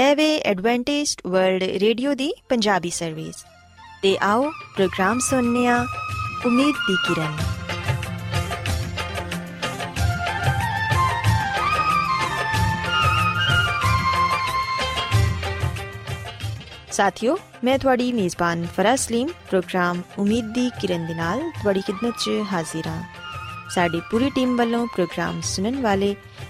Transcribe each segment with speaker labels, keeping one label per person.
Speaker 1: ਐਵੇ Adventist World Radio ਦੀ Punjabi service. ਤੇ ਆਓ ਪ੍ਰੋਗਰਾਮ ਸੁਣਨੇ ਆ ਉਮੀਦ ਦੀ ਕਿਰਨ। ਸਾਥਿਓ, ਮੈਂ ਤੁਹਾਡੀ ਮੇਜ਼ਬਾਨ ਫਰਾਜ਼ ਸਲੀਮ, ਪ੍ਰੋਗਰਾਮ ਉਮੀਦ ਦੀ ਕਿਰਨ ਦੇ ਨਾਲ ਤੁਹਾਡੀ ਖidmat 'ਚ ਹਾਜ਼ਰ ਹਾਂ। ਸਾਡੀ ਪੂਰੀ ਟੀਮ ਵੱਲੋਂ ਪ੍ਰੋਗਰਾਮ ਸੁਣਨ ਵਾਲੇ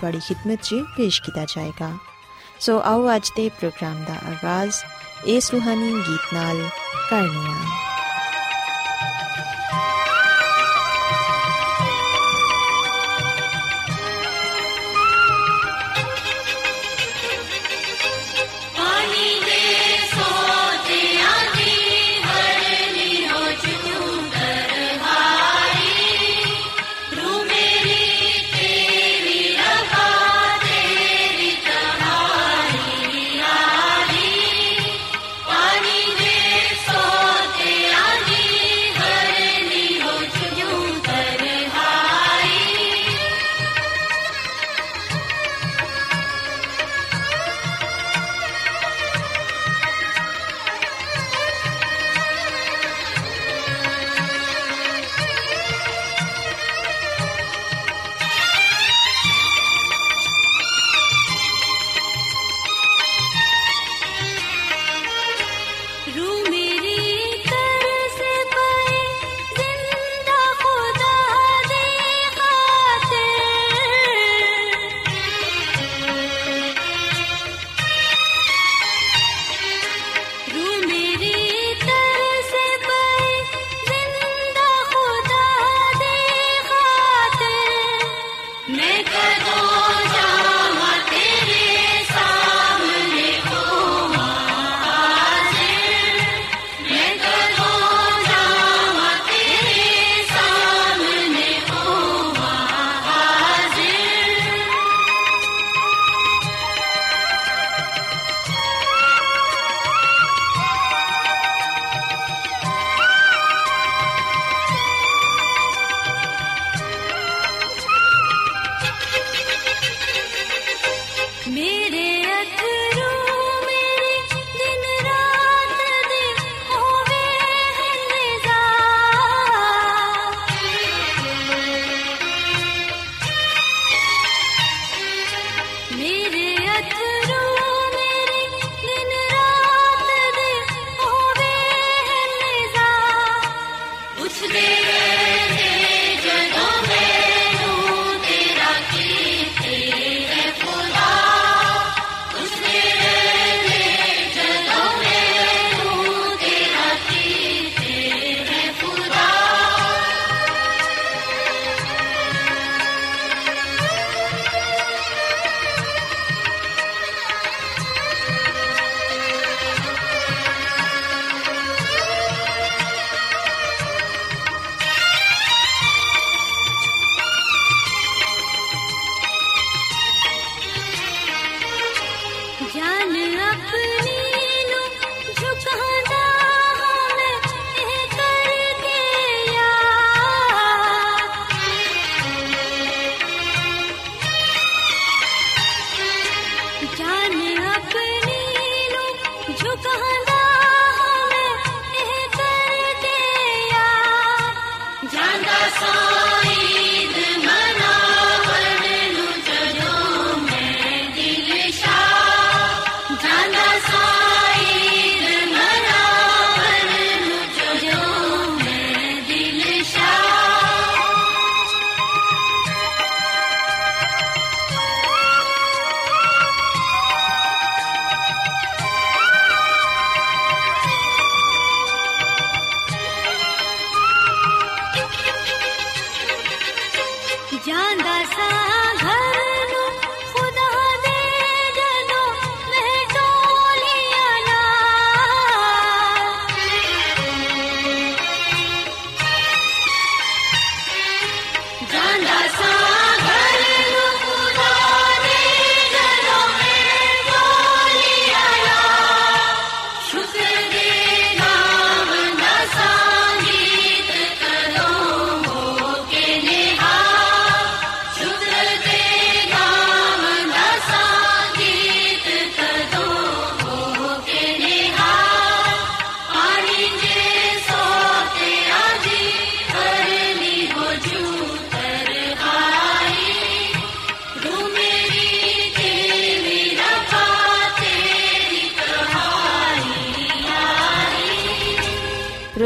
Speaker 1: ਤੁਹਾਡੀ ਖidmat 'ਚ ਪੇਸ਼ ਕੀਤਾ ਜਾਏਗਾ ਸੋ ਆਓ ਅੱਜ ਦੇ ਪ੍ਰੋਗਰਾਮ ਦਾ ਆਗਾਜ਼ ਇਸ ਸੁਹਾਨੀ ਗੀਤ ਨਾਲ ਕਰਨੇ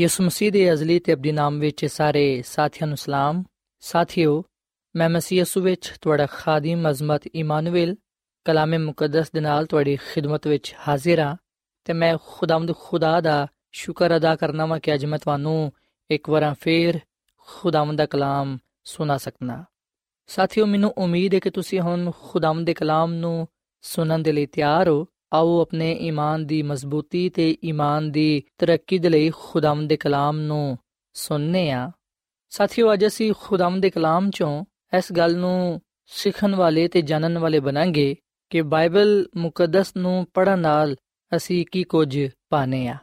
Speaker 2: ਯਿਸੂ ਮਸੀਹ ਦੇ ਅਜ਼ਲੀ ਤੇ ਅਬਦੀ ਨਾਮ ਵਿੱਚ ਸਾਰੇ ਸਾਥੀਆਂ ਨੂੰ ਸਲਾਮ। ਸਾਥਿਓ, ਮੈਂ ਮਸੀਹ ਯਿਸੂ ਵਿੱਚ ਤੁਹਾਡਾ ਖਾਦਮ ਅਜ਼ਮਤ ਇਮਾਨੁਅਲ ਕਲਾਮੇ ਮੁਕੱਦਸ ਦੇ ਨਾਲ ਤੁਹਾਡੀ ਖਿਦਮਤ ਵਿੱਚ ਹਾਜ਼ਰ ਹਾਂ ਤੇ ਮੈਂ ਖੁਦਾਵੰਦ ਖੁਦਾ ਦਾ ਸ਼ੁਕਰ ਅਦਾ ਕਰਨਾ ਵਾਂ ਕਿ ਅੱਜ ਮੈਂ ਤੁਹਾਨੂੰ ਇੱਕ ਵਾਰ ਫੇਰ ਖੁਦਾਵੰਦ ਦਾ ਕਲਾਮ ਸੁਣਾ ਸਕਣਾ ਸਾਥੀਓ, ਮੈਨੂੰ ਉਮੀਦ ਹੈ ਕਿ ਤੁਸੀਂ ਹੁਣ ਖੁਦਾਵੰਦ ਦੇ ਕਲਾਮ ਨੂੰ ਸੁਣਨ ਦੇ ਲਈ ਤਿਆਰ ਹੋ। ਆਓ ਆਪਣੇ ਈਮਾਨ ਦੀ ਮਜ਼ਬੂਤੀ ਤੇ ਈਮਾਨ ਦੀ ਤਰੱਕੀ ਦੇ ਲਈ ਖੁਦਾਵੰਦ ਦੇ ਕਲਾਮ ਨੂੰ ਸੁਣਨੇ ਆ। ਸਾਥੀਓ, ਅੱਜ ਅਸੀਂ ਖੁਦਾਵੰਦ ਦੇ ਕਲਾਮ ਚੋਂ ਇਸ ਗੱਲ ਨੂੰ ਸਿੱਖਣ ਵਾਲੇ ਤੇ ਜਾਣਨ ਵਾਲੇ ਬਣਾਂਗੇ ਕਿ ਬਾਈਬਲ ਮੁਕੱਦਸ ਨੂੰ ਪੜ੍ਹਨ ਨਾਲ ਅਸੀਂ ਕੀ ਕੁਝ ਪਾਣੇ ਆ।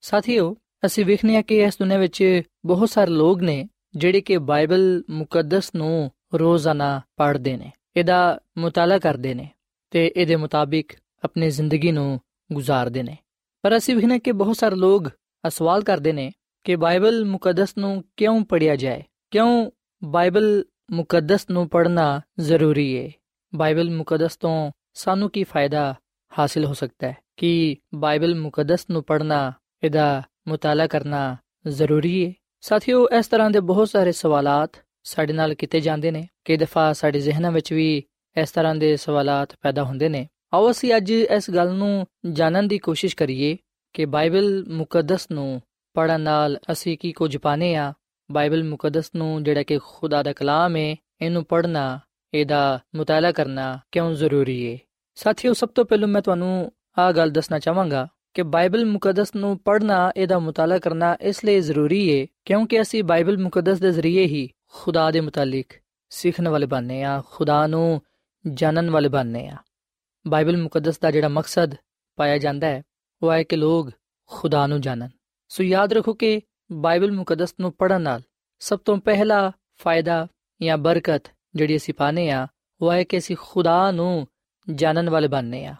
Speaker 2: ਸਾਥੀਓ, ਅਸੀਂ ਵੇਖਨੇ ਆ ਕਿ ਇਸ ਦੁਨੀਆਂ ਵਿੱਚ ਬਹੁਤ ਸਾਰੇ ਲੋਕ ਨੇ ਜਿਹੜੇ ਕਿ ਬਾਈਬਲ ਮੁਕੱਦਸ ਨੂੰ ਰੋਜ਼ਾਨਾ ਪੜ੍ਹਦੇ ਨੇ। ਇਹਦਾ ਮਤਾਲਾ ਕਰਦੇ ਨੇ ਤੇ ਇਹਦੇ ਮੁਤਾਬਿਕ ਆਪਣੀ ਜ਼ਿੰਦਗੀ ਨੂੰ ਗੁਜ਼ਾਰਦੇ ਨੇ ਪਰ ਅਸੀਂ ਵੇਖਨੇ ਕਿ ਬਹੁਤ ਸਾਰੇ ਲੋਕ ਸਵਾਲ ਕਰਦੇ ਨੇ ਕਿ ਬਾਈਬਲ ਮੁਕੱਦਸ ਨੂੰ ਕਿਉਂ ਪੜ੍ਹਿਆ ਜਾਏ ਕਿਉਂ ਬਾਈਬਲ ਮੁਕੱਦਸ ਨੂੰ ਪੜ੍ਹਨਾ ਜ਼ਰੂਰੀ ਹੈ ਬਾਈਬਲ ਮੁਕੱਦਸ ਤੋਂ ਸਾਨੂੰ ਕੀ ਫਾਇਦਾ ਹਾਸਿਲ ਹੋ ਸਕਦਾ ਹੈ ਕਿ ਬਾਈਬਲ ਮੁਕੱਦਸ ਨੂੰ ਪੜ੍ਹਨਾ ਇਹਦਾ ਮਤਾਲਾ ਕਰਨਾ ਜ਼ਰੂਰੀ ਹੈ ਸਾਥੀਓ ਇਸ ਤਰ੍ਹਾਂ ਦੇ ਬਹੁਤ ਸਾਰੇ ਸਵਾਲਾਤ ਸਾਡੇ ਨਾਲ ਕੀਤੇ ਜਾਂਦੇ ਨੇ ਕਈ ਦਫਾ ਸਾਡੇ ਜ਼ਿਹਨਾਂ ਵਿੱਚ ਵੀ ਇਸ ਤਰ੍ਹਾਂ ਦੇ ਸਵਾਲਾਤ ਪੈਦਾ ਹੁੰਦੇ ਨੇ ਆਓ ਅਸੀਂ ਅੱਜ ਇਸ ਗੱਲ ਨੂੰ ਜਾਣਨ ਦੀ ਕੋਸ਼ਿਸ਼ ਕਰੀਏ ਕਿ ਬਾਈਬਲ ਮੁਕੱਦਸ ਨੂੰ ਪੜਨ ਨਾਲ ਅਸੀਂ ਕੀ ਕੁਝ ਪਾਣੇ ਆ। ਬਾਈਬਲ ਮੁਕੱਦਸ ਨੂੰ ਜਿਹੜਾ ਕਿ ਖੁਦਾ ਦਾ ਕਲਾਮ ਹੈ ਇਹਨੂੰ ਪੜਨਾ ਇਹਦਾ ਮਤਾਲਾ ਕਰਨਾ ਕਿਉਂ ਜ਼ਰੂਰੀ ਹੈ ਸਾਥੀਓ, ਸਭ ਤੋਂ ਪਹਿਲਾਂ ਮੈਂ ਤੁਹਾਨੂੰ ਆ ਗੱਲ ਦੱਸਣਾ ਚਾਹਾਂਗਾ ਕਿ ਬਾਈਬਲ ਮੁਕੱਦਸ ਨੂੰ ਪੜਨਾ ਇਹਦਾ ਮਤਾਲਾ ਕਰਨਾ ਇਸ ਲਈ ਜ਼ਰੂਰੀ ਹੈ ਕਿਉਂਕਿ ਅਸੀਂ ਬਾਈਬਲ ਮੁਕੱਦਸ ਦੇ ਜ਼ਰੀਏ ਹੀ ਖੁਦਾ ਦੇ ਮੁਤਾਲਿਕ ਸਿੱਖਣ ਵਾਲੇ ਬਣਨੇ ਆ, ਖੁਦਾ ਨੂੰ ਜਾਣਨ ਵਾਲੇ ਬਣਨੇ ਆ। ਬਾਈਬਲ ਮੁਕੱਦਸ ਦਾ ਜਿਹੜਾ ਮਕਸਦ ਪਾਇਆ ਜਾਂਦਾ ਹੈ, ਉਹ ਹੈ ਕਿ ਲੋਕ ਖੁਦਾ ਨੂੰ ਜਾਣਨ। ਸੋ ਯਾਦ ਰੱਖੋ ਕਿ ਬਾਈਬਲ ਮੁਕੱਦਸ ਨੂੰ ਪੜਨ ਨਾਲ ਸਭ ਤੋਂ ਪਹਿਲਾ ਫਾਇਦਾ ਜਾਂ ਬਰਕਤ ਜਿਹੜੀ ਅਸੀਂ ਪਾਣੇ ਆ ਉਹ ਹੈ ਕਿ ਅਸੀਂ ਖੁਦਾ ਨੂੰ ਜਾਣਨ ਵਾਲੇ ਬਣਨੇ ਆ